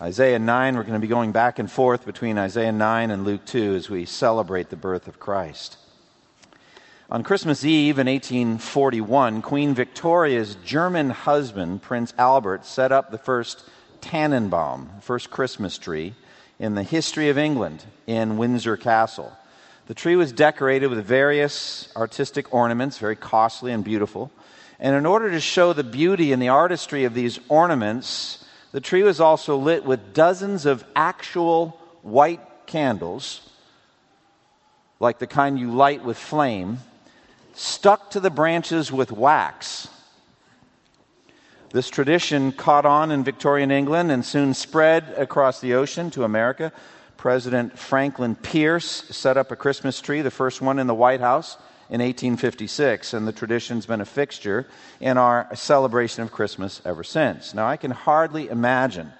Isaiah 9, we're going to be going back and forth between Isaiah 9 and Luke 2 as we celebrate the birth of Christ. On Christmas Eve in 1841, Queen Victoria's German husband, Prince Albert, set up the first Tannenbaum, first Christmas tree, in the history of England in Windsor Castle. The tree was decorated with various artistic ornaments, very costly and beautiful. And in order to show the beauty and the artistry of these ornaments, the tree was also lit with dozens of actual white candles, like the kind you light with flame, stuck to the branches with wax. This tradition caught on in Victorian England and soon spread across the ocean to America. President Franklin Pierce set up a Christmas tree, the first one in the White House in 1856, and the tradition's been a fixture in our celebration of Christmas ever since. Now, I can hardly imagine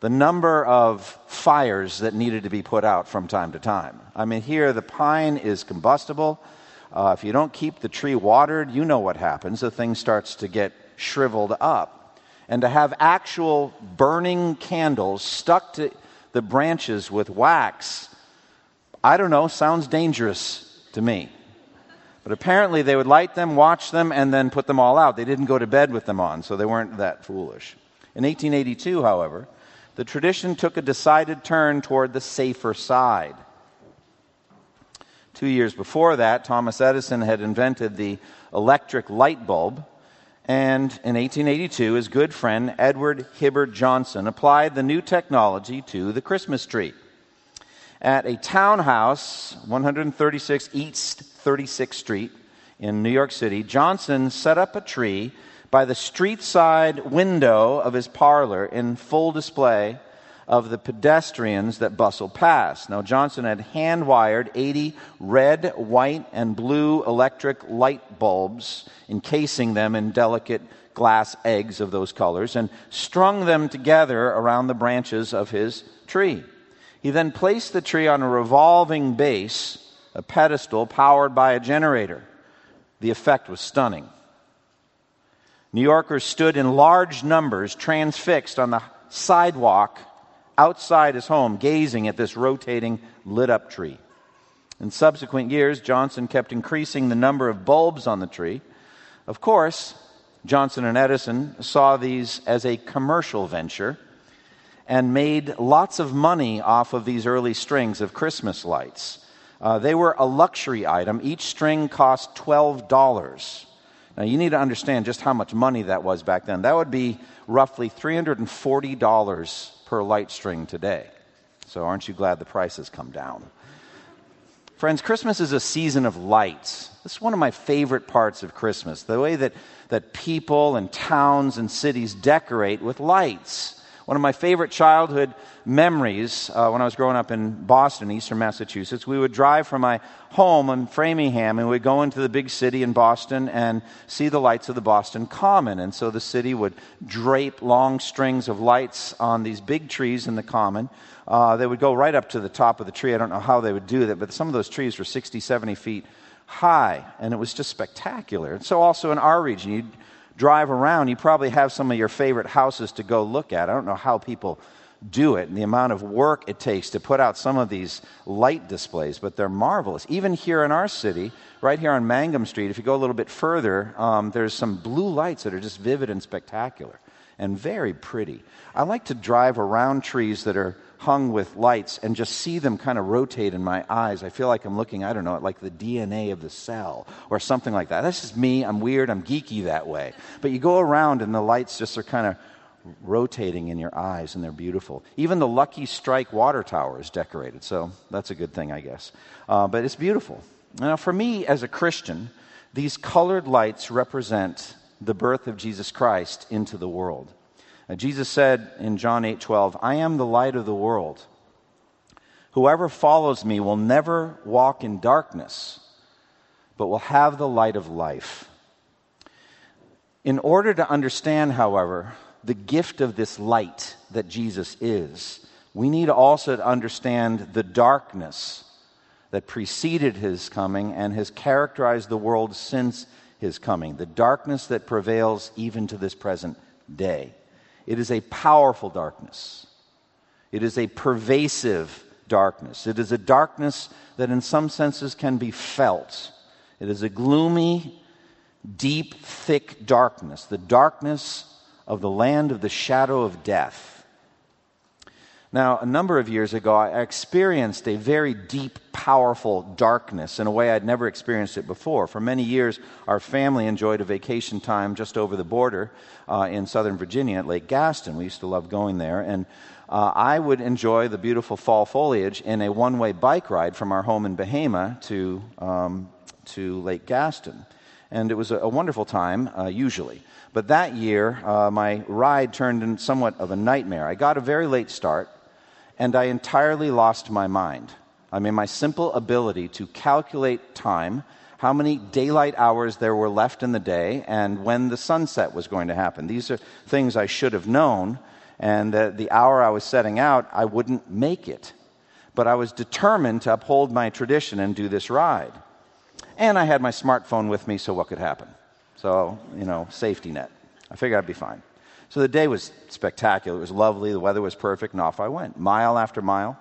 the number of fires that needed to be put out from time to time. I mean, here the pine is combustible. Uh, if you don't keep the tree watered, you know what happens. The thing starts to get shriveled up. And to have actual burning candles stuck to the branches with wax, I don't know, sounds dangerous to me. But apparently they would light them, watch them, and then put them all out. They didn't go to bed with them on, so they weren't that foolish. In 1882, however, the tradition took a decided turn toward the safer side. Two years before that, Thomas Edison had invented the electric light bulb, and in 1882, his good friend Edward Hibberd Johnson applied the new technology to the Christmas tree. At a townhouse, 136 East 36th Street in New York City, Johnson set up a tree by the street side window of his parlor in full display of the pedestrians that bustled past. Now, Johnson had hand wired 80 red, white, and blue electric light bulbs, encasing them in delicate glass eggs of those colors, and strung them together around the branches of his tree. He then placed the tree on a revolving base a pedestal powered by a generator. The effect was stunning. New Yorkers stood in large numbers, transfixed on the sidewalk outside his home, gazing at this rotating, lit up tree. In subsequent years, Johnson kept increasing the number of bulbs on the tree. Of course, Johnson and Edison saw these as a commercial venture and made lots of money off of these early strings of Christmas lights. Uh, they were a luxury item. Each string cost $12. Now, you need to understand just how much money that was back then. That would be roughly $340 per light string today. So, aren't you glad the price has come down? Friends, Christmas is a season of lights. This is one of my favorite parts of Christmas the way that, that people and towns and cities decorate with lights. One of my favorite childhood memories uh, when I was growing up in Boston, eastern Massachusetts, we would drive from my home in Framingham and we'd go into the big city in Boston and see the lights of the Boston Common. And so the city would drape long strings of lights on these big trees in the Common. Uh, they would go right up to the top of the tree. I don't know how they would do that, but some of those trees were 60, 70 feet high, and it was just spectacular. And so also in our region, you'd drive around, you probably have some of your favorite houses to go look at. I don't know how people do it and the amount of work it takes to put out some of these light displays, but they're marvelous. Even here in our city, right here on Mangum Street, if you go a little bit further, um, there's some blue lights that are just vivid and spectacular and very pretty. I like to drive around trees that are hung with lights and just see them kind of rotate in my eyes. I feel like I'm looking, I don't know, at like the DNA of the cell or something like that. That's just me. I'm weird. I'm geeky that way. But you go around and the lights just are kind of rotating in your eyes and they're beautiful. Even the Lucky Strike water tower is decorated, so that's a good thing, I guess. Uh, but it's beautiful. Now, for me as a Christian, these colored lights represent the birth of Jesus Christ into the world. Uh, Jesus said in John 8 12, I am the light of the world. Whoever follows me will never walk in darkness, but will have the light of life. In order to understand, however, the gift of this light that Jesus is, we need also to understand the darkness that preceded his coming and has characterized the world since his coming, the darkness that prevails even to this present day. It is a powerful darkness, it is a pervasive darkness. It is a darkness that, in some senses, can be felt. It is a gloomy, deep, thick darkness, the darkness of the land of the shadow of death. Now, a number of years ago, I experienced a very deep, powerful darkness in a way I'd never experienced it before. For many years, our family enjoyed a vacation time just over the border uh, in Southern Virginia at Lake Gaston. We used to love going there. And uh, I would enjoy the beautiful fall foliage in a one way bike ride from our home in Bahama to, um, to Lake Gaston. And it was a, a wonderful time, uh, usually. But that year, uh, my ride turned into somewhat of a nightmare. I got a very late start and I entirely lost my mind. I mean, my simple ability to calculate time, how many daylight hours there were left in the day, and when the sunset was going to happen. These are things I should have known, and the hour I was setting out, I wouldn't make it. But I was determined to uphold my tradition and do this ride. And I had my smartphone with me, so what could happen? So, you know, safety net. I figured I'd be fine. So the day was spectacular. It was lovely. The weather was perfect, and off I went, mile after mile.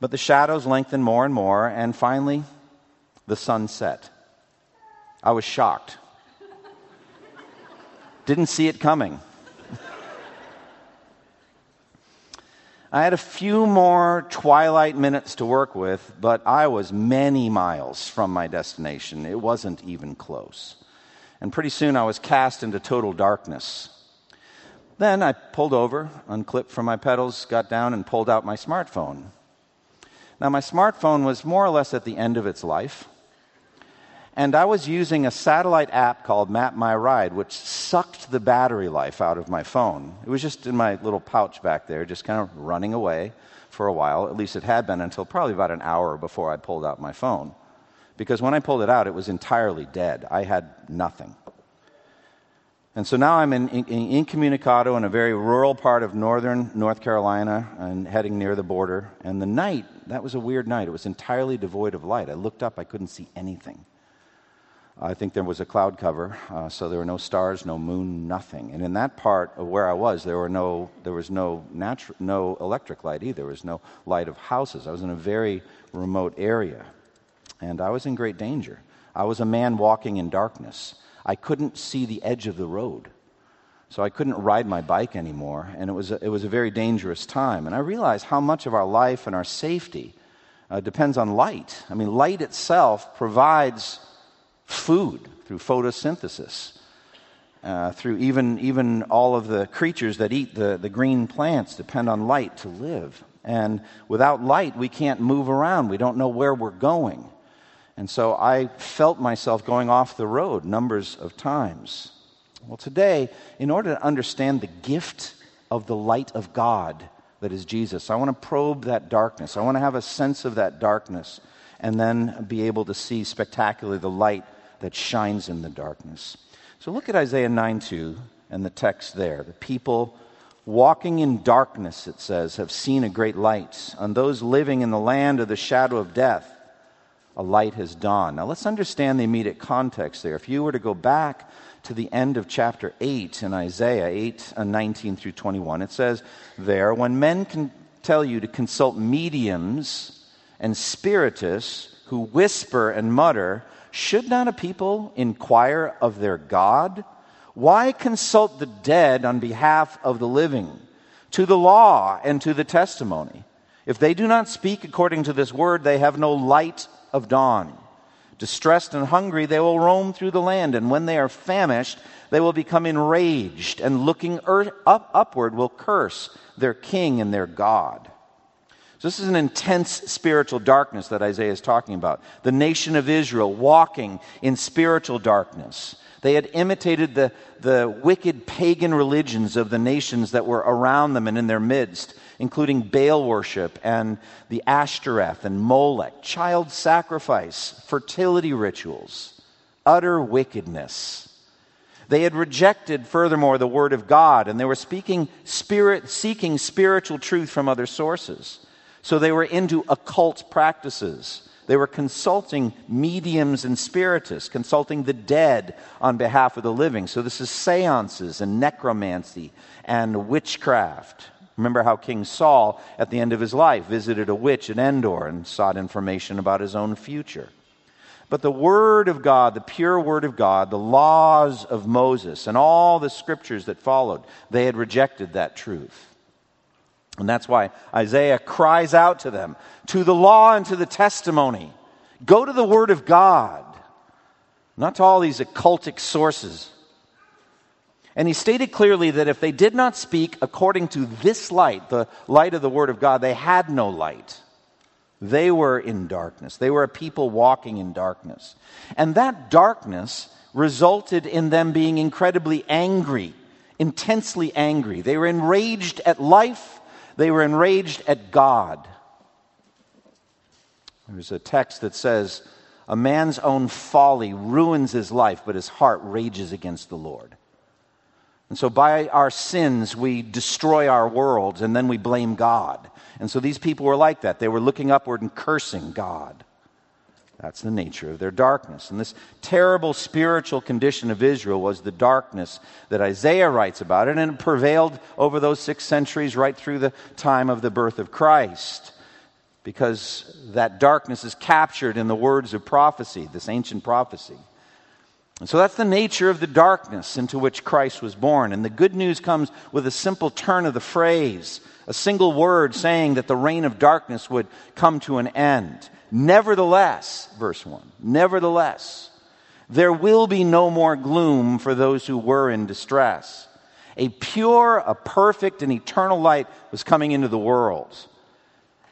But the shadows lengthened more and more, and finally, the sun set. I was shocked. Didn't see it coming. I had a few more twilight minutes to work with, but I was many miles from my destination. It wasn't even close. And pretty soon I was cast into total darkness. Then I pulled over, unclipped from my pedals, got down, and pulled out my smartphone. Now, my smartphone was more or less at the end of its life, and I was using a satellite app called Map My Ride, which sucked the battery life out of my phone. It was just in my little pouch back there, just kind of running away for a while. At least it had been until probably about an hour before I pulled out my phone. Because when I pulled it out, it was entirely dead. I had nothing. And so now I'm in, in, incommunicado in a very rural part of northern North Carolina and heading near the border. And the night, that was a weird night. It was entirely devoid of light. I looked up, I couldn't see anything. I think there was a cloud cover, uh, so there were no stars, no moon, nothing. And in that part of where I was, there, were no, there was no, natu- no electric light either. There was no light of houses. I was in a very remote area. And I was in great danger. I was a man walking in darkness. I couldn't see the edge of the road. So I couldn't ride my bike anymore, and it was a, it was a very dangerous time. And I realized how much of our life and our safety uh, depends on light. I mean, light itself provides food through photosynthesis, uh, through even, even all of the creatures that eat the, the green plants depend on light to live. And without light, we can't move around. We don't know where we're going. And so I felt myself going off the road numbers of times. Well, today, in order to understand the gift of the light of God that is Jesus, I want to probe that darkness. I want to have a sense of that darkness and then be able to see spectacularly the light that shines in the darkness. So look at Isaiah 9 2 and the text there. The people walking in darkness, it says, have seen a great light. On those living in the land of the shadow of death, a light has dawned. Now let's understand the immediate context there. If you were to go back to the end of chapter 8 in Isaiah 8 uh, 19 through 21, it says there, When men can tell you to consult mediums and spiritists who whisper and mutter, should not a people inquire of their God? Why consult the dead on behalf of the living? To the law and to the testimony. If they do not speak according to this word, they have no light of dawn. Distressed and hungry, they will roam through the land, and when they are famished, they will become enraged, and looking up, upward will curse their king and their God. So, this is an intense spiritual darkness that Isaiah is talking about. The nation of Israel walking in spiritual darkness. They had imitated the, the wicked pagan religions of the nations that were around them and in their midst, including Baal worship and the Ashtoreth and Molech, child sacrifice, fertility rituals, utter wickedness. They had rejected, furthermore, the Word of God, and they were speaking spirit, seeking spiritual truth from other sources. So they were into occult practices. They were consulting mediums and spiritists, consulting the dead on behalf of the living. So this is seances and necromancy and witchcraft. Remember how King Saul, at the end of his life, visited a witch at Endor and sought information about his own future. But the Word of God, the pure Word of God, the laws of Moses, and all the scriptures that followed, they had rejected that truth. And that's why Isaiah cries out to them to the law and to the testimony. Go to the Word of God, not to all these occultic sources. And he stated clearly that if they did not speak according to this light, the light of the Word of God, they had no light. They were in darkness. They were a people walking in darkness. And that darkness resulted in them being incredibly angry, intensely angry. They were enraged at life they were enraged at God. There's a text that says, A man's own folly ruins his life, but his heart rages against the Lord. And so, by our sins, we destroy our worlds and then we blame God. And so, these people were like that. They were looking upward and cursing God. That's the nature of their darkness. And this terrible spiritual condition of Israel was the darkness that Isaiah writes about it, and it prevailed over those six centuries right through the time of the birth of Christ. Because that darkness is captured in the words of prophecy, this ancient prophecy. And so that's the nature of the darkness into which Christ was born. And the good news comes with a simple turn of the phrase, a single word saying that the reign of darkness would come to an end. Nevertheless, verse 1, nevertheless, there will be no more gloom for those who were in distress. A pure, a perfect, and eternal light was coming into the world.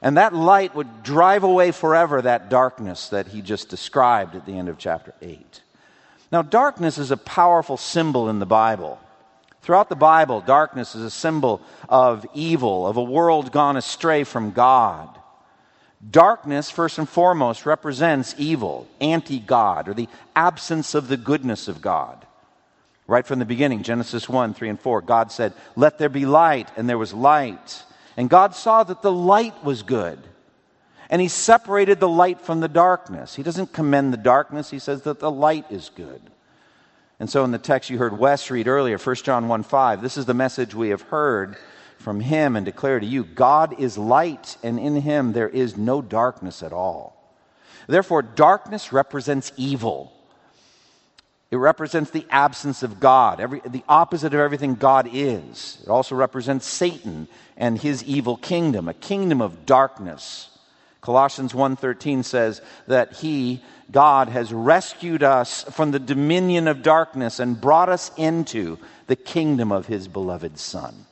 And that light would drive away forever that darkness that he just described at the end of chapter 8. Now, darkness is a powerful symbol in the Bible. Throughout the Bible, darkness is a symbol of evil, of a world gone astray from God. Darkness, first and foremost, represents evil, anti God, or the absence of the goodness of God. Right from the beginning, Genesis 1, 3, and 4, God said, Let there be light, and there was light. And God saw that the light was good. And He separated the light from the darkness. He doesn't commend the darkness, He says that the light is good. And so in the text you heard Wes read earlier, 1 John 1 5, this is the message we have heard from him and declare to you God is light, and in him there is no darkness at all. Therefore, darkness represents evil. It represents the absence of God, every, the opposite of everything God is. It also represents Satan and his evil kingdom, a kingdom of darkness. Colossians 1:13 says that he God has rescued us from the dominion of darkness and brought us into the kingdom of his beloved son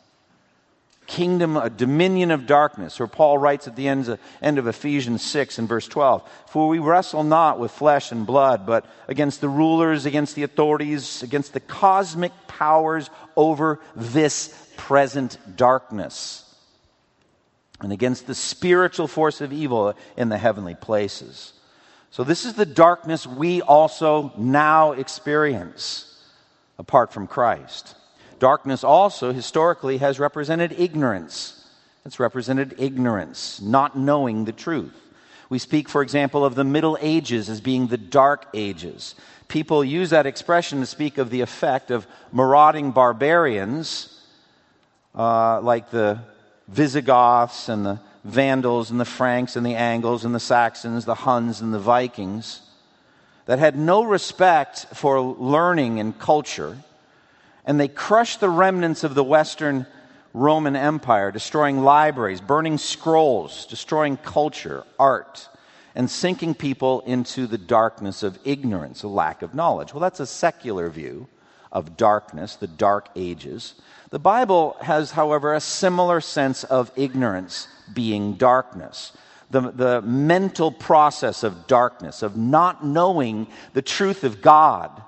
kingdom, a dominion of darkness. Or Paul writes at the end of, end of Ephesians 6 and verse 12 For we wrestle not with flesh and blood, but against the rulers, against the authorities, against the cosmic powers over this present darkness, and against the spiritual force of evil in the heavenly places. So, this is the darkness we also now experience apart from Christ. Darkness also historically has represented ignorance. It's represented ignorance, not knowing the truth. We speak, for example, of the Middle Ages as being the Dark Ages. People use that expression to speak of the effect of marauding barbarians uh, like the Visigoths and the Vandals and the Franks and the Angles and the Saxons, the Huns and the Vikings, that had no respect for learning and culture and they crushed the remnants of the Western Roman Empire, destroying libraries, burning scrolls, destroying culture, art, and sinking people into the darkness of ignorance, a lack of knowledge. Well, that's a secular view of darkness, the dark ages. The Bible has, however, a similar sense of ignorance being darkness. The, the mental process of darkness, of not knowing the truth of God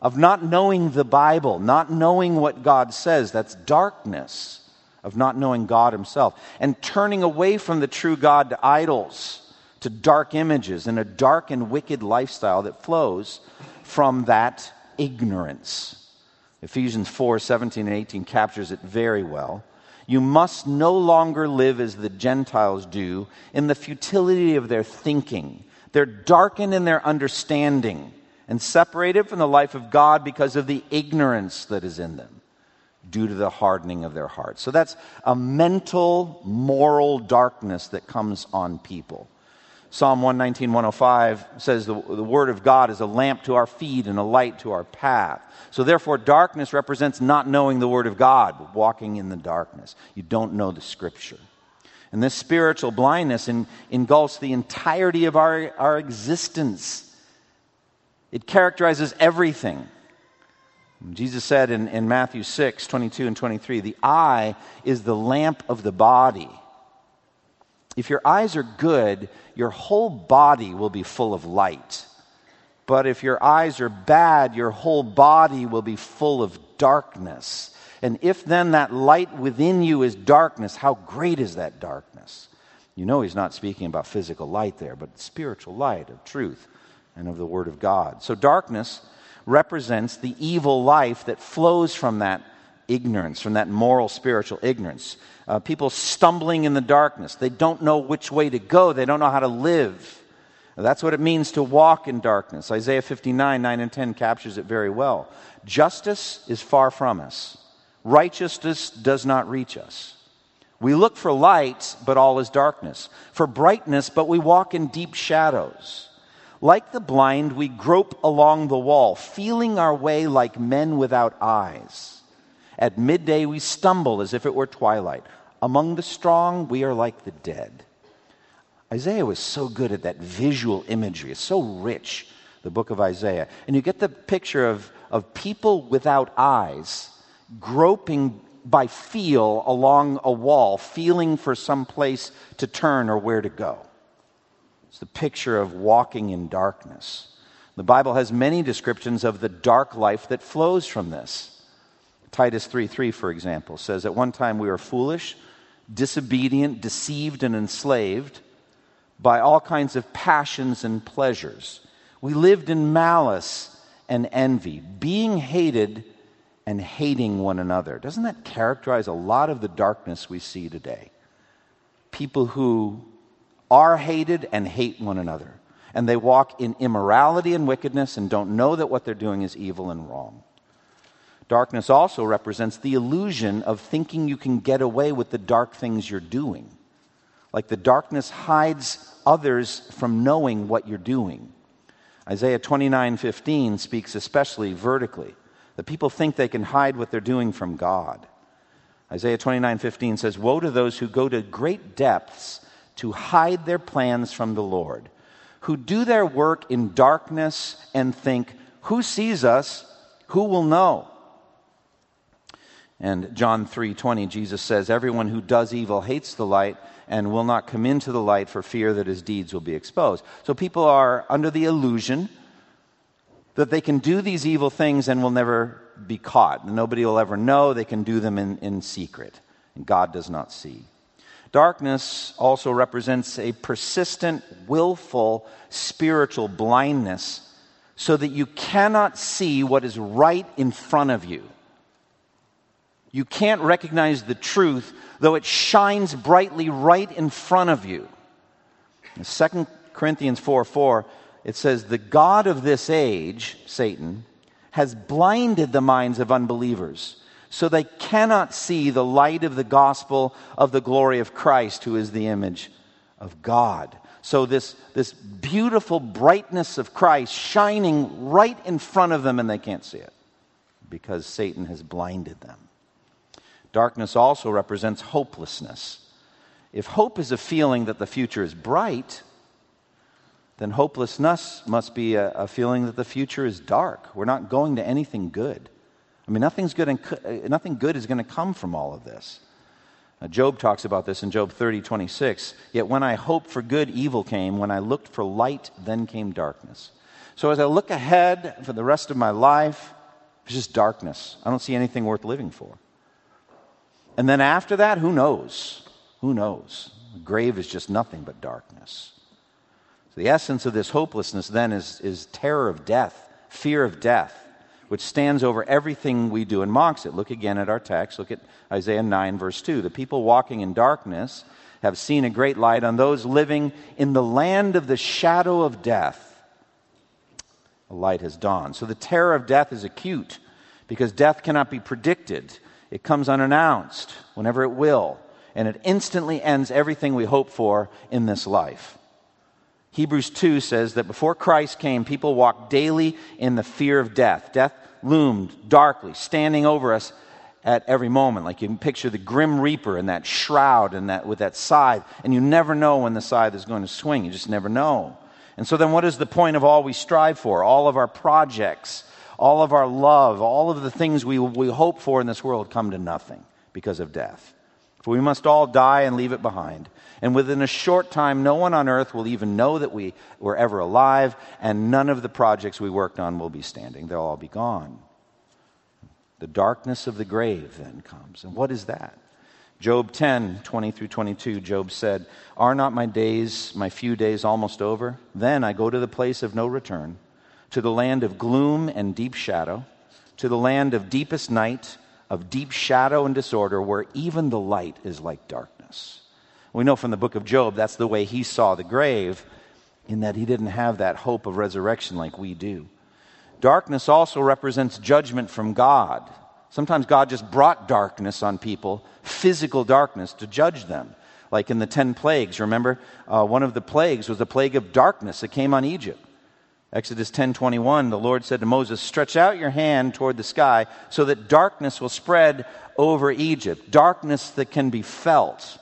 of not knowing the Bible, not knowing what God says. That's darkness of not knowing God Himself, and turning away from the true God to idols, to dark images, and a dark and wicked lifestyle that flows from that ignorance. Ephesians 4 17 and 18 captures it very well. You must no longer live as the Gentiles do in the futility of their thinking. They're darkened in their understanding and separated from the life of God because of the ignorance that is in them due to the hardening of their hearts. So that's a mental, moral darkness that comes on people. Psalm 119, 105 says the, the Word of God is a lamp to our feet and a light to our path. So therefore, darkness represents not knowing the Word of God, walking in the darkness. You don't know the Scripture. And this spiritual blindness in, engulfs the entirety of our, our existence. It characterizes everything. Jesus said in, in Matthew 6, 22 and 23, the eye is the lamp of the body. If your eyes are good, your whole body will be full of light. But if your eyes are bad, your whole body will be full of darkness. And if then that light within you is darkness, how great is that darkness? You know, he's not speaking about physical light there, but spiritual light of truth and of the Word of God. So, darkness represents the evil life that flows from that ignorance, from that moral, spiritual ignorance. Uh, people stumbling in the darkness. They don't know which way to go, they don't know how to live. That's what it means to walk in darkness. Isaiah 59, 9 and 10 captures it very well. Justice is far from us, righteousness does not reach us. We look for light, but all is darkness. For brightness, but we walk in deep shadows. Like the blind, we grope along the wall, feeling our way like men without eyes. At midday, we stumble as if it were twilight. Among the strong, we are like the dead. Isaiah was so good at that visual imagery. It's so rich, the book of Isaiah. And you get the picture of, of people without eyes groping by feel along a wall, feeling for some place to turn or where to go. It's the picture of walking in darkness. The Bible has many descriptions of the dark life that flows from this. Titus 3 3, for example, says, At one time we were foolish, disobedient, deceived, and enslaved by all kinds of passions and pleasures. We lived in malice and envy, being hated and hating one another. Doesn't that characterize a lot of the darkness we see today? People who are hated and hate one another. And they walk in immorality and wickedness and don't know that what they're doing is evil and wrong. Darkness also represents the illusion of thinking you can get away with the dark things you're doing. Like the darkness hides others from knowing what you're doing. Isaiah 29:15 speaks especially vertically. That people think they can hide what they're doing from God. Isaiah 29:15 says, "Woe to those who go to great depths to hide their plans from the Lord, who do their work in darkness and think, Who sees us? Who will know? And John 3:20 Jesus says everyone who does evil hates the light and will not come into the light for fear that his deeds will be exposed. So people are under the illusion that they can do these evil things and will never be caught. Nobody will ever know. They can do them in, in secret. And God does not see. Darkness also represents a persistent, willful spiritual blindness so that you cannot see what is right in front of you. You can't recognize the truth, though it shines brightly right in front of you. In 2 Corinthians 4 4, it says, The God of this age, Satan, has blinded the minds of unbelievers so they cannot see the light of the gospel of the glory of Christ, who is the image of God. So, this, this beautiful brightness of Christ shining right in front of them, and they can't see it because Satan has blinded them. Darkness also represents hopelessness. If hope is a feeling that the future is bright, then hopelessness must be a, a feeling that the future is dark. We're not going to anything good. I mean, nothing's good, and, uh, nothing good is going to come from all of this. Uh, Job talks about this in Job 30, 26. Yet when I hoped for good, evil came. When I looked for light, then came darkness. So as I look ahead for the rest of my life, It's just darkness. I don't see anything worth living for. And then after that, who knows? Who knows? The grave is just nothing but darkness. So the essence of this hopelessness then is, is terror of death, fear of death, which stands over everything we do and mocks it. Look again at our text. Look at Isaiah 9, verse 2. The people walking in darkness have seen a great light on those living in the land of the shadow of death. A light has dawned. So the terror of death is acute because death cannot be predicted. It comes unannounced whenever it will, and it instantly ends everything we hope for in this life. Hebrews 2 says that before Christ came, people walked daily in the fear of death. Death loomed darkly, standing over us at every moment. Like you can picture the grim reaper in that shroud and that with that scythe, and you never know when the scythe is going to swing. You just never know. And so then what is the point of all we strive for? All of our projects, all of our love, all of the things we, we hope for in this world come to nothing because of death. We must all die and leave it behind. And within a short time, no one on earth will even know that we were ever alive, and none of the projects we worked on will be standing. They'll all be gone. The darkness of the grave then comes. And what is that? Job 10, 20 through 22, Job said, Are not my days, my few days, almost over? Then I go to the place of no return, to the land of gloom and deep shadow, to the land of deepest night, of deep shadow and disorder, where even the light is like darkness. We know from the book of Job that's the way he saw the grave, in that he didn't have that hope of resurrection like we do. Darkness also represents judgment from God. Sometimes God just brought darkness on people, physical darkness, to judge them. Like in the 10 plagues, remember? Uh, one of the plagues was the plague of darkness that came on Egypt. Exodus 10:21 the Lord said to Moses stretch out your hand toward the sky so that darkness will spread over Egypt darkness that can be felt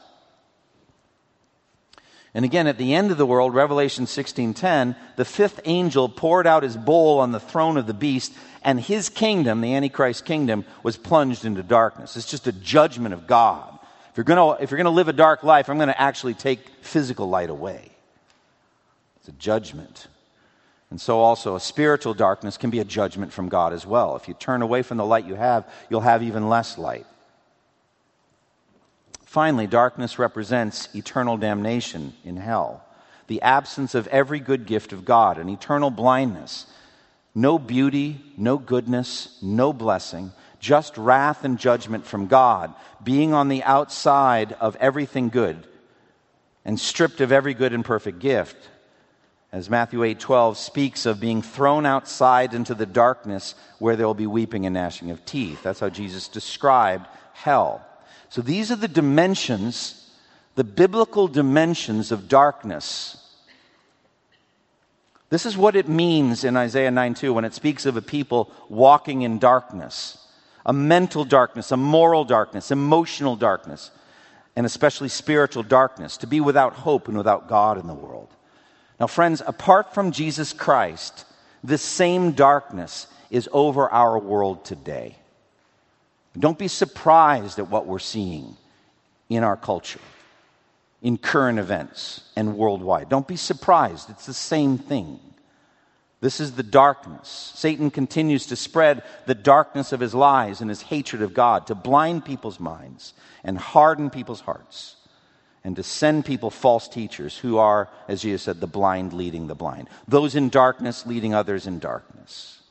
and again, at the end of the world, Revelation 16:10, the fifth angel poured out his bowl on the throne of the beast, and his kingdom, the Antichrist kingdom, was plunged into darkness. It's just a judgment of God. If you're gonna, if you're gonna live a dark life, I'm gonna actually take physical light away. It's a judgment. And so also a spiritual darkness can be a judgment from God as well. If you turn away from the light you have, you'll have even less light. Finally, darkness represents eternal damnation in hell, the absence of every good gift of God, an eternal blindness. No beauty, no goodness, no blessing, just wrath and judgment from God, being on the outside of everything good and stripped of every good and perfect gift. As Matthew 8:12 speaks of being thrown outside into the darkness where there will be weeping and gnashing of teeth. That's how Jesus described hell. So these are the dimensions, the biblical dimensions of darkness. This is what it means in Isaiah 9 2 when it speaks of a people walking in darkness a mental darkness, a moral darkness, emotional darkness, and especially spiritual darkness, to be without hope and without God in the world. Now, friends, apart from Jesus Christ, this same darkness is over our world today. Don't be surprised at what we're seeing in our culture, in current events, and worldwide. Don't be surprised. It's the same thing. This is the darkness. Satan continues to spread the darkness of his lies and his hatred of God to blind people's minds and harden people's hearts and to send people false teachers who are, as Jesus said, the blind leading the blind. Those in darkness leading others in darkness.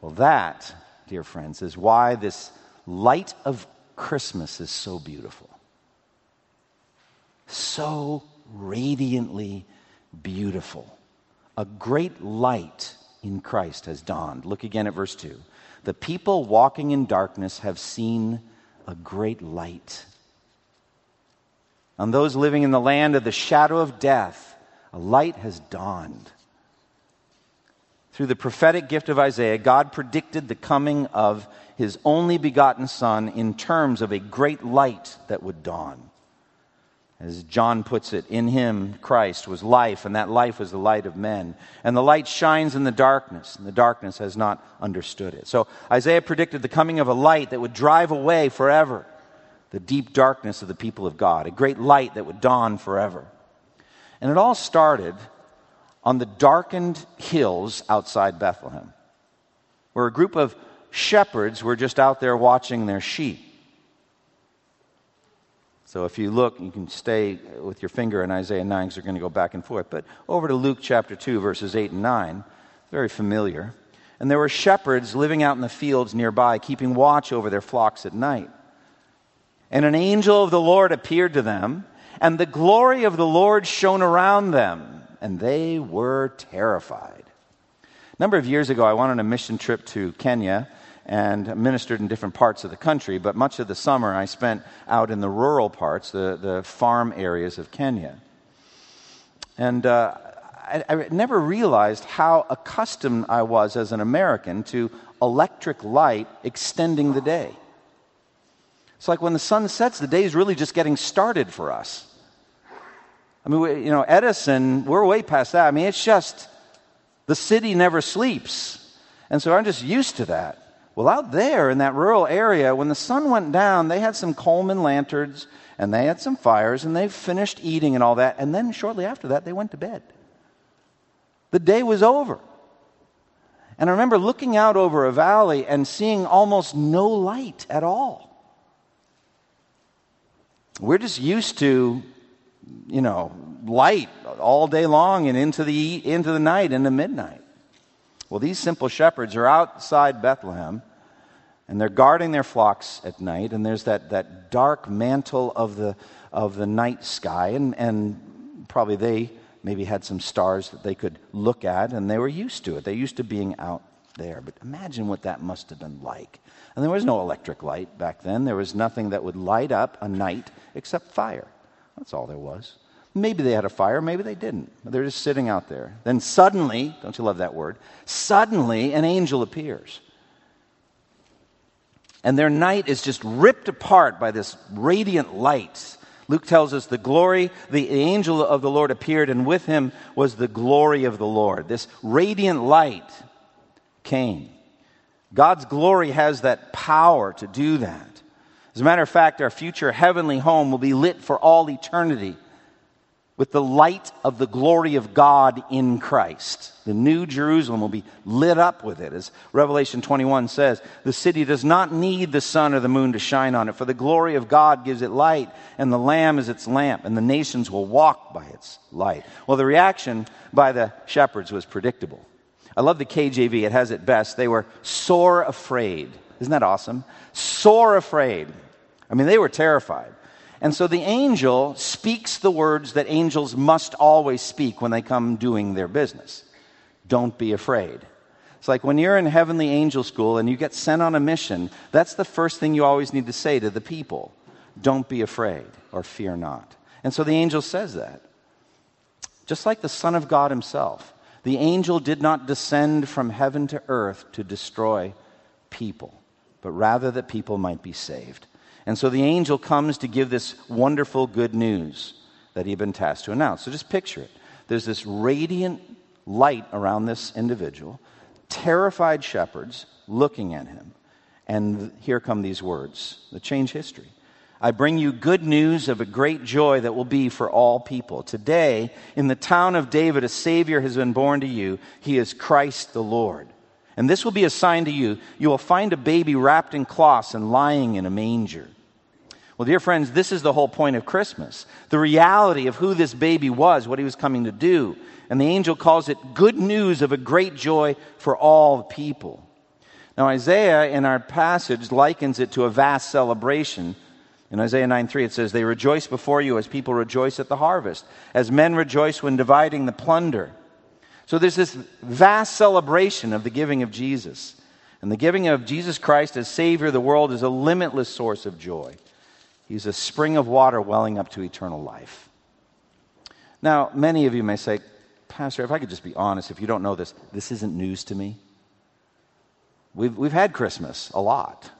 Well, that dear friends, is why this light of Christmas is so beautiful. So radiantly beautiful. A great light in Christ has dawned. Look again at verse 2. The people walking in darkness have seen a great light. On those living in the land of the shadow of death, a light has dawned. Through the prophetic gift of Isaiah, God predicted the coming of his only begotten Son in terms of a great light that would dawn. As John puts it, in him, Christ, was life, and that life was the light of men. And the light shines in the darkness, and the darkness has not understood it. So Isaiah predicted the coming of a light that would drive away forever the deep darkness of the people of God, a great light that would dawn forever. And it all started on the darkened hills outside Bethlehem, where a group of shepherds were just out there watching their sheep. So if you look, you can stay with your finger in Isaiah 9 because we're going to go back and forth. But over to Luke chapter 2, verses 8 and 9, very familiar. And there were shepherds living out in the fields nearby, keeping watch over their flocks at night. And an angel of the Lord appeared to them, and the glory of the Lord shone around them, and they were terrified. A number of years ago, I went on a mission trip to Kenya and ministered in different parts of the country, but much of the summer I spent out in the rural parts, the, the farm areas of Kenya. And uh, I, I never realized how accustomed I was as an American to electric light extending the day. It's like when the sun sets, the day is really just getting started for us. I mean, we, you know, Edison, we're way past that. I mean, it's just the city never sleeps. And so I'm just used to that. Well, out there in that rural area, when the sun went down, they had some Coleman lanterns and they had some fires and they finished eating and all that. And then shortly after that, they went to bed. The day was over. And I remember looking out over a valley and seeing almost no light at all. We're just used to, you know, light all day long and into the, into the night, into midnight. Well, these simple shepherds are outside Bethlehem and they're guarding their flocks at night, and there's that, that dark mantle of the, of the night sky, and, and probably they maybe had some stars that they could look at, and they were used to it. They're used to being out there. But imagine what that must have been like. And there was no electric light back then, there was nothing that would light up a night except fire. That's all there was. Maybe they had a fire, maybe they didn't. They're just sitting out there. Then suddenly, don't you love that word? Suddenly, an angel appears. And their night is just ripped apart by this radiant light. Luke tells us the glory, the angel of the Lord appeared, and with him was the glory of the Lord. This radiant light came. God's glory has that power to do that. As a matter of fact, our future heavenly home will be lit for all eternity with the light of the glory of God in Christ. The new Jerusalem will be lit up with it. As Revelation 21 says, the city does not need the sun or the moon to shine on it, for the glory of God gives it light, and the Lamb is its lamp, and the nations will walk by its light. Well, the reaction by the shepherds was predictable. I love the KJV, it has it best. They were sore afraid. Isn't that awesome? Sore afraid. I mean, they were terrified. And so the angel speaks the words that angels must always speak when they come doing their business. Don't be afraid. It's like when you're in heavenly angel school and you get sent on a mission, that's the first thing you always need to say to the people. Don't be afraid or fear not. And so the angel says that. Just like the Son of God himself, the angel did not descend from heaven to earth to destroy people, but rather that people might be saved. And so the angel comes to give this wonderful good news that he had been tasked to announce. So just picture it. There's this radiant light around this individual, terrified shepherds looking at him. And here come these words that change history. I bring you good news of a great joy that will be for all people. Today, in the town of David, a Savior has been born to you. He is Christ the Lord. And this will be a sign to you. You will find a baby wrapped in cloths and lying in a manger. Well, dear friends, this is the whole point of Christmas the reality of who this baby was, what he was coming to do. And the angel calls it good news of a great joy for all people. Now, Isaiah in our passage likens it to a vast celebration. In Isaiah 9 3, it says, They rejoice before you as people rejoice at the harvest, as men rejoice when dividing the plunder. So there's this vast celebration of the giving of Jesus. And the giving of Jesus Christ as Savior of the world is a limitless source of joy. He's a spring of water welling up to eternal life. Now, many of you may say, Pastor, if I could just be honest, if you don't know this, this isn't news to me. We've, we've had Christmas a lot.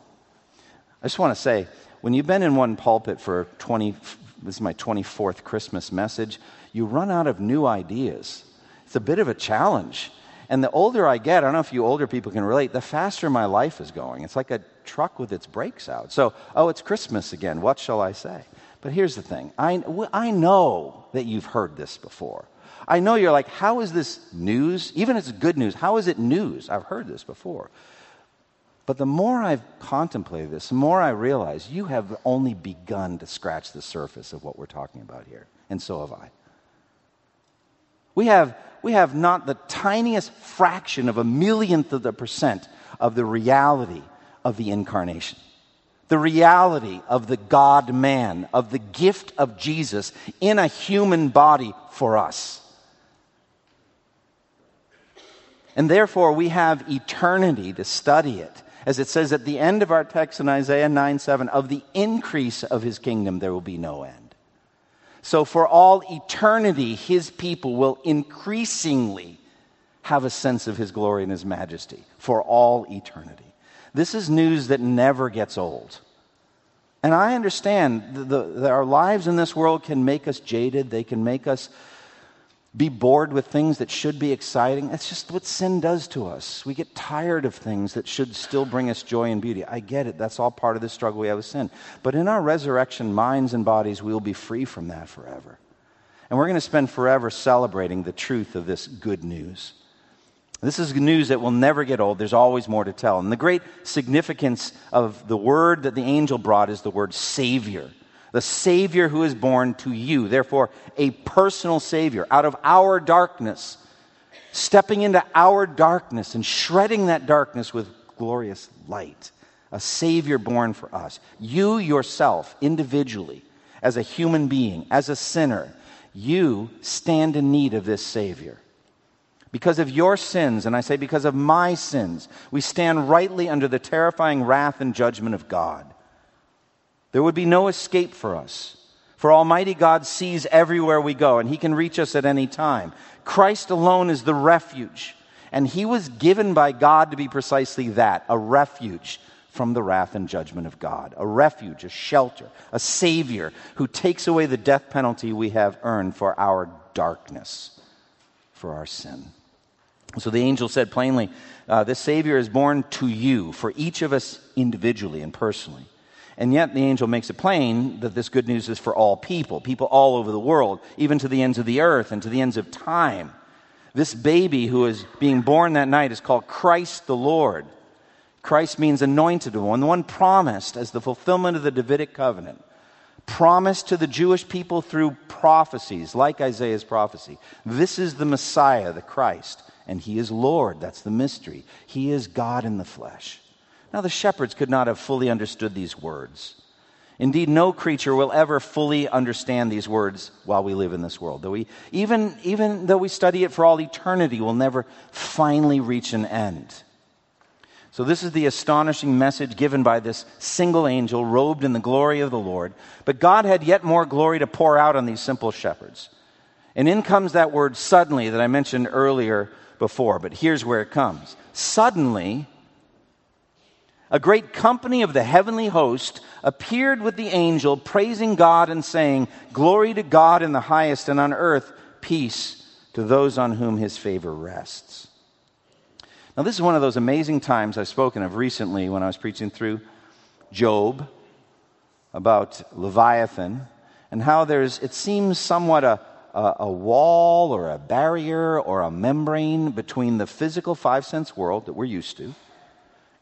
I just want to say, when you've been in one pulpit for 20, this is my 24th Christmas message, you run out of new ideas. It's a bit of a challenge. And the older I get, I don't know if you older people can relate, the faster my life is going. It's like a truck with its brakes out. So, oh, it's Christmas again. What shall I say? But here's the thing I, I know that you've heard this before. I know you're like, how is this news? Even if it's good news, how is it news? I've heard this before. But the more I've contemplated this, the more I realize you have only begun to scratch the surface of what we're talking about here. And so have I. We have, we have not the tiniest fraction of a millionth of the percent of the reality of the incarnation. The reality of the God man, of the gift of Jesus in a human body for us. And therefore, we have eternity to study it. As it says at the end of our text in Isaiah 9 7, of the increase of his kingdom there will be no end. So, for all eternity, his people will increasingly have a sense of his glory and his majesty. For all eternity. This is news that never gets old. And I understand that our lives in this world can make us jaded, they can make us be bored with things that should be exciting. That's just what sin does to us. We get tired of things that should still bring us joy and beauty. I get it. That's all part of the struggle we have with sin. But in our resurrection minds and bodies, we will be free from that forever. And we're going to spend forever celebrating the truth of this good news. This is news that will never get old. There's always more to tell. And the great significance of the word that the angel brought is the word Savior the Savior who is born to you. Therefore, a personal Savior out of our darkness, stepping into our darkness and shredding that darkness with glorious light. A Savior born for us. You yourself, individually, as a human being, as a sinner, you stand in need of this Savior. Because of your sins, and I say because of my sins, we stand rightly under the terrifying wrath and judgment of God. There would be no escape for us. For Almighty God sees everywhere we go, and He can reach us at any time. Christ alone is the refuge, and He was given by God to be precisely that a refuge from the wrath and judgment of God. A refuge, a shelter, a Savior who takes away the death penalty we have earned for our darkness, for our sin. So the angel said plainly, uh, This Savior is born to you, for each of us individually and personally. And yet the angel makes it plain that this good news is for all people, people all over the world, even to the ends of the earth and to the ends of time. This baby who is being born that night is called Christ the Lord. Christ means anointed one, the one promised as the fulfillment of the Davidic covenant, promised to the Jewish people through prophecies, like Isaiah's prophecy. This is the Messiah, the Christ, and he is Lord. That's the mystery. He is God in the flesh. Now, the shepherds could not have fully understood these words. Indeed, no creature will ever fully understand these words while we live in this world. Though we, even, even though we study it for all eternity, we'll never finally reach an end. So, this is the astonishing message given by this single angel robed in the glory of the Lord. But God had yet more glory to pour out on these simple shepherds. And in comes that word suddenly that I mentioned earlier before, but here's where it comes. Suddenly, a great company of the heavenly host appeared with the angel, praising God and saying, Glory to God in the highest, and on earth peace to those on whom his favor rests. Now, this is one of those amazing times I've spoken of recently when I was preaching through Job about Leviathan and how there's, it seems, somewhat a, a, wall or a barrier or a membrane between the physical five sense world that we're used to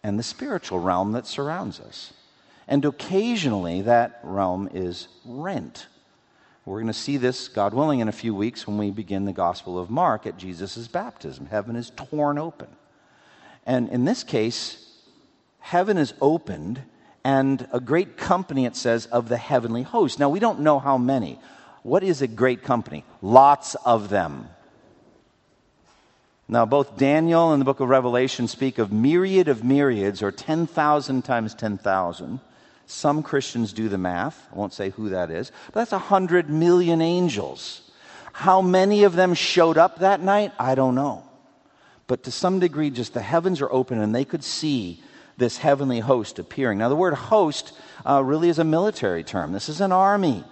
and the spiritual realm that surrounds us. And occasionally that realm is rent. We're going to see this, God willing, in a few weeks when we begin the Gospel of Mark at Jesus' baptism. Heaven is torn open. And in this case, heaven is opened, and a great company, it says, of the heavenly host. Now, we don't know how many. What is a great company? Lots of them. Now, both Daniel and the book of Revelation speak of myriad of myriads, or 10,000 times 10,000. Some Christians do the math. I won't say who that is, but that's 100 million angels. How many of them showed up that night? I don't know. But to some degree, just the heavens are open and they could see this heavenly host appearing. Now, the word host uh, really is a military term. This is an army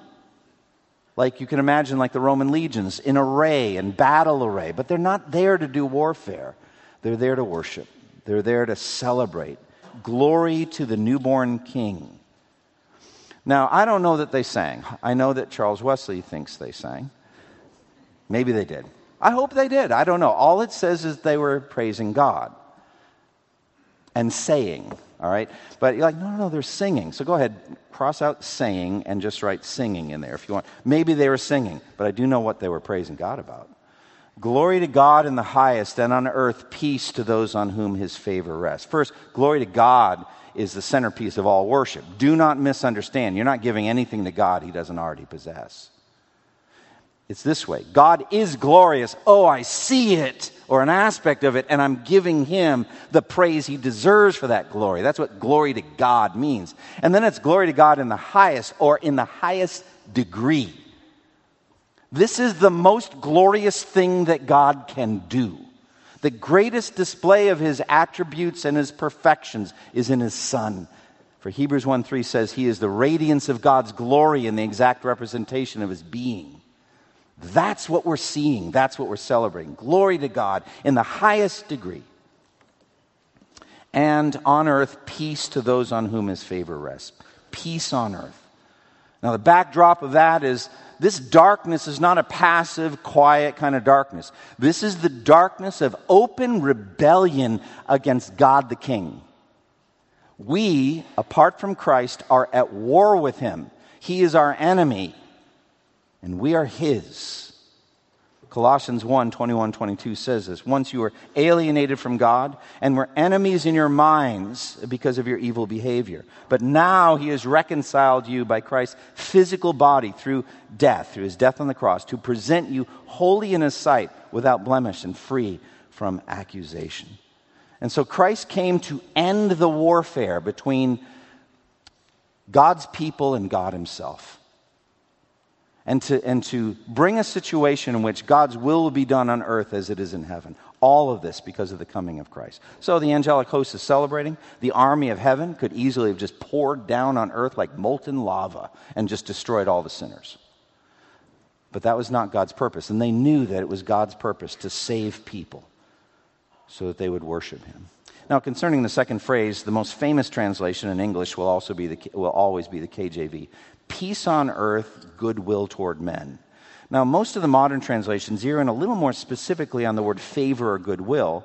like you can imagine, like the Roman legions, in array and battle array. But they're not there to do warfare, they're there to worship, they're there to celebrate. Glory to the newborn king. Now, I don't know that they sang. I know that Charles Wesley thinks they sang. Maybe they did. I hope they did. I don't know. All it says is they were praising God. and saying. All right? But you're like, no, no, no, they're singing. So go ahead, cross out saying and just write singing in there if you want. Maybe they were singing, but I do know what they were praising God about. Glory to God in the highest, and on earth peace to those on whom his favor rests. First, glory to God is the centerpiece of all worship. Do not misunderstand. You're not giving anything to God he doesn't already possess. It's this way God is glorious. Oh, I see it, or an aspect of it, and I'm giving him the praise he deserves for that glory. That's what glory to God means. And then it's glory to God in the highest, or in the highest degree. This is the most glorious thing that God can do. The greatest display of his attributes and his perfections is in his Son. For Hebrews 1 3 says, He is the radiance of God's glory and the exact representation of his being. That's what we're seeing. That's what we're celebrating. Glory to God in the highest degree. And on earth, peace to those on whom his favor rests. Peace on earth. Now, the backdrop of that is this darkness is not a passive, quiet kind of darkness. This is the darkness of open rebellion against God the King. We, apart from Christ, are at war with him. He is our enemy, and we are his. Colossians 1 21, 22 says this. Once you were alienated from God and were enemies in your minds because of your evil behavior. But now he has reconciled you by Christ's physical body through death, through his death on the cross, to present you holy in his sight, without blemish and free from accusation. And so Christ came to end the warfare between God's people and God himself and to, and to bring a situation in which God's will will be done on earth as it is in heaven. All of this because of the coming of Christ. So the angelic host is celebrating. The army of heaven could easily have just poured down on earth like molten lava and just destroyed all the sinners. But that was not God's purpose. And they knew that it was God's purpose to save people so that they would worship him. Now, concerning the second phrase, the most famous translation in English will also be the, will always be the KJV peace on earth, goodwill toward men. Now, most of the modern translations zero in a little more specifically on the word favor or goodwill,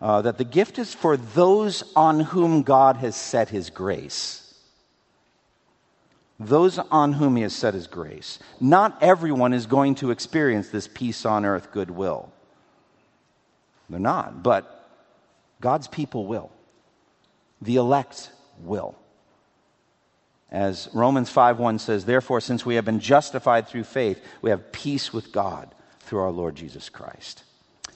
uh, that the gift is for those on whom God has set his grace. Those on whom he has set his grace. Not everyone is going to experience this peace on earth, goodwill. They're not, but God's people will. The elect will. As Romans 5:1 says, therefore since we have been justified through faith, we have peace with God through our Lord Jesus Christ.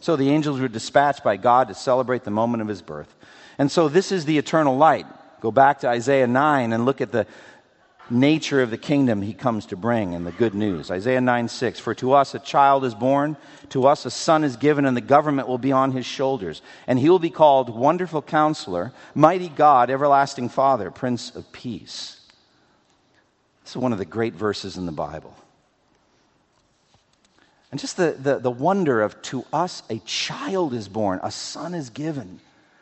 So the angels were dispatched by God to celebrate the moment of his birth. And so this is the eternal light. Go back to Isaiah 9 and look at the nature of the kingdom he comes to bring and the good news. Isaiah 9 6. For to us a child is born, to us a son is given, and the government will be on his shoulders. And he will be called Wonderful Counselor, Mighty God, Everlasting Father, Prince of Peace. This is one of the great verses in the Bible. And just the, the, the, wonder of to us a child is born, a son is given,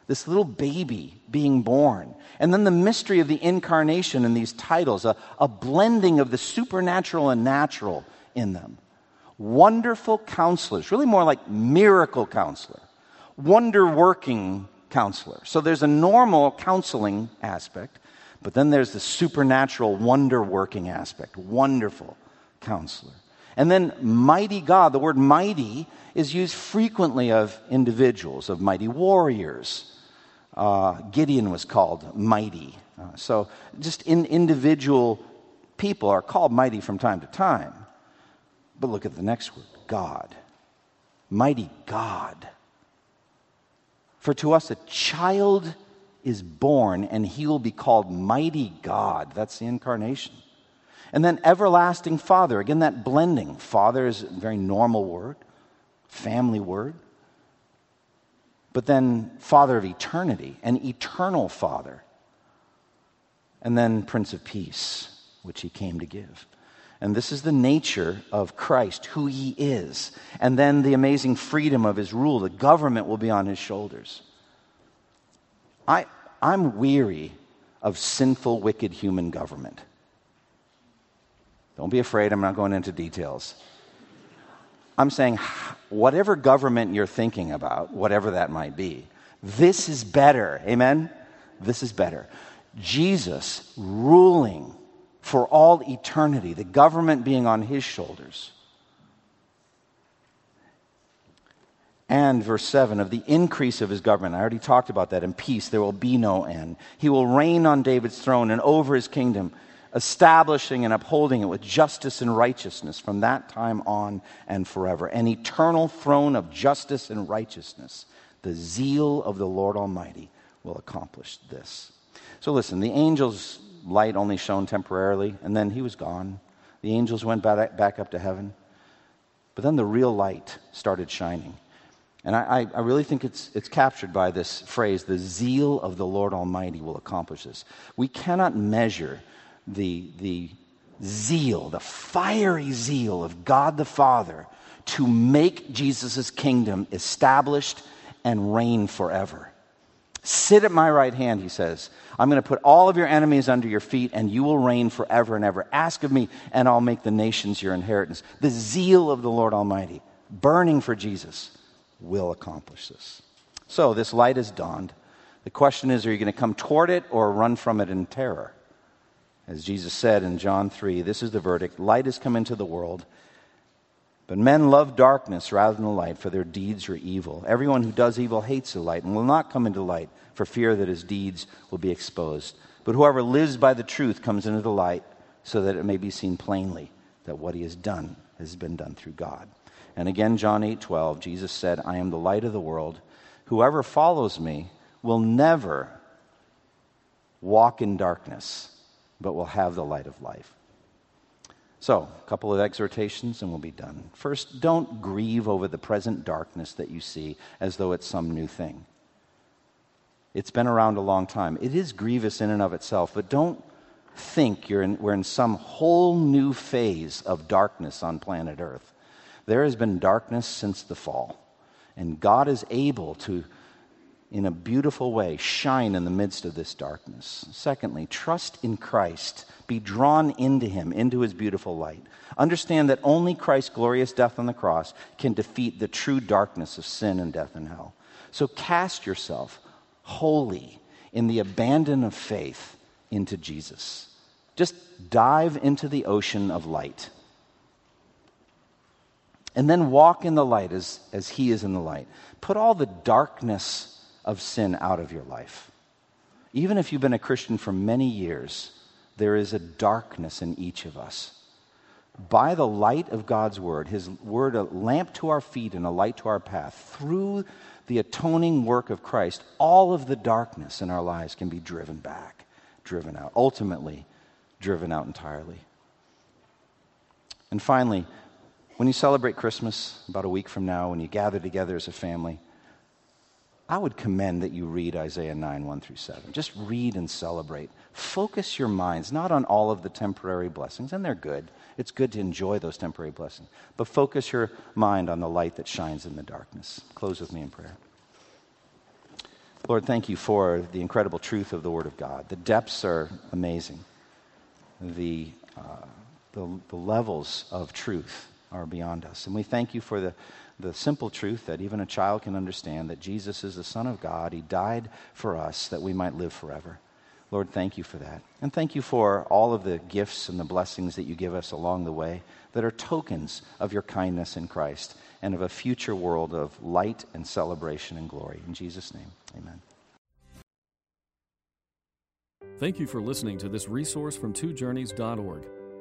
this little baby being born. And then the mystery of the incarnation in these titles, a, a blending of the supernatural and natural in them. Wonderful counselors, really more like miracle counselor, wonder working counselor. So there's a normal counseling aspect, but then there's the supernatural wonder working aspect, wonderful counselor. And then mighty God, the word mighty is used frequently of individuals, of mighty warriors. Uh, Gideon was called mighty. Uh, so just in individual people are called mighty from time to time. But look at the next word God. Mighty God. For to us a child is born, and he will be called Mighty God. That's the incarnation. And then Everlasting Father. Again, that blending. Father is a very normal word, family word. But then Father of eternity, an eternal Father. And then Prince of Peace, which he came to give. And this is the nature of Christ, who he is. And then the amazing freedom of his rule. The government will be on his shoulders. I, I'm weary of sinful, wicked human government. Don't be afraid, I'm not going into details. I'm saying, whatever government you're thinking about, whatever that might be, This is better. Amen? This is better. Jesus ruling for all eternity, the government being on his shoulders. And verse 7 of the increase of his government. I already talked about that. In peace, there will be no end. He will reign on David's throne and over his kingdom, establishing and upholding it with justice and righteousness from that time on and forever. An eternal throne of justice and righteousness. The zeal of the Lord Almighty will accomplish this. So listen, the angel's light only shone temporarily, and then he was gone. The angels went back up to heaven. But then the real light started shining. And I, I, really think it's, it's captured by this phrase the zeal of the Lord Almighty will accomplish this. We cannot measure the, the zeal, the fiery zeal of God the Father to make Jesus' kingdom established and reign forever. Sit at my right hand, he says. I'm going to put all of your enemies under your feet, and you will reign forever and ever. Ask of me, and I'll make the nations your inheritance. The zeal of the Lord Almighty, burning for Jesus, will accomplish this. So, this light has dawned. The question is are you going to come toward it or run from it in terror? As Jesus said in John 3, this is the verdict light has come into the world but men love darkness rather than the light, for their deeds are evil. Everyone who does evil hates the light and will not come into light for fear that his deeds will be exposed. But whoever lives by the truth comes into the light so that it may be seen plainly that what he has done has been done through God. And again, John 8 12, Jesus said, I am the light of the world. Whoever follows me will never walk in darkness, but will have the light of life. So, a couple of exhortations and we'll be done. First, don't grieve over the present darkness that you see as though it's some new thing. It's been around a long time. It is grievous in and of itself, but don't think you're in, we're in some whole new phase of darkness on planet Earth. There has been darkness since the fall, and God is able to in a beautiful way shine in the midst of this darkness. Secondly, trust in Christ. Be drawn into him, into his beautiful light. Understand that only Christ's glorious death on the cross can defeat the true darkness of sin and death and hell. So cast yourself wholly in the abandon of faith into Jesus. Just dive into the ocean of light. And then walk in the light as, as he is in the light. Put all the darkness of sin out of your life. Even if you've been a Christian for many years, there is a darkness in each of us. By the light of God's word, his word, a lamp to our feet and a light to our path, through the atoning work of Christ, all of the darkness in our lives can be driven back, driven out, ultimately driven out entirely. And finally, when you celebrate Christmas, about a week from now, when you gather together as a family, I would commend that you read Isaiah 9, 1 through 7. Just read and celebrate. Focus your minds not on all of the temporary blessings, and they're good. It's good to enjoy those temporary blessings, but focus your mind on the light that shines in the darkness. Close with me in prayer. Lord, thank you for the incredible truth of the Word of God. The depths are amazing, the, uh, the, the levels of truth are beyond us. And we thank you for the the simple truth that even a child can understand that Jesus is the Son of God. He died for us that we might live forever. Lord, thank you for that. And thank you for all of the gifts and the blessings that you give us along the way that are tokens of your kindness in Christ and of a future world of light and celebration and glory. In Jesus' name, amen. Thank you for listening to this resource from twojourneys.org.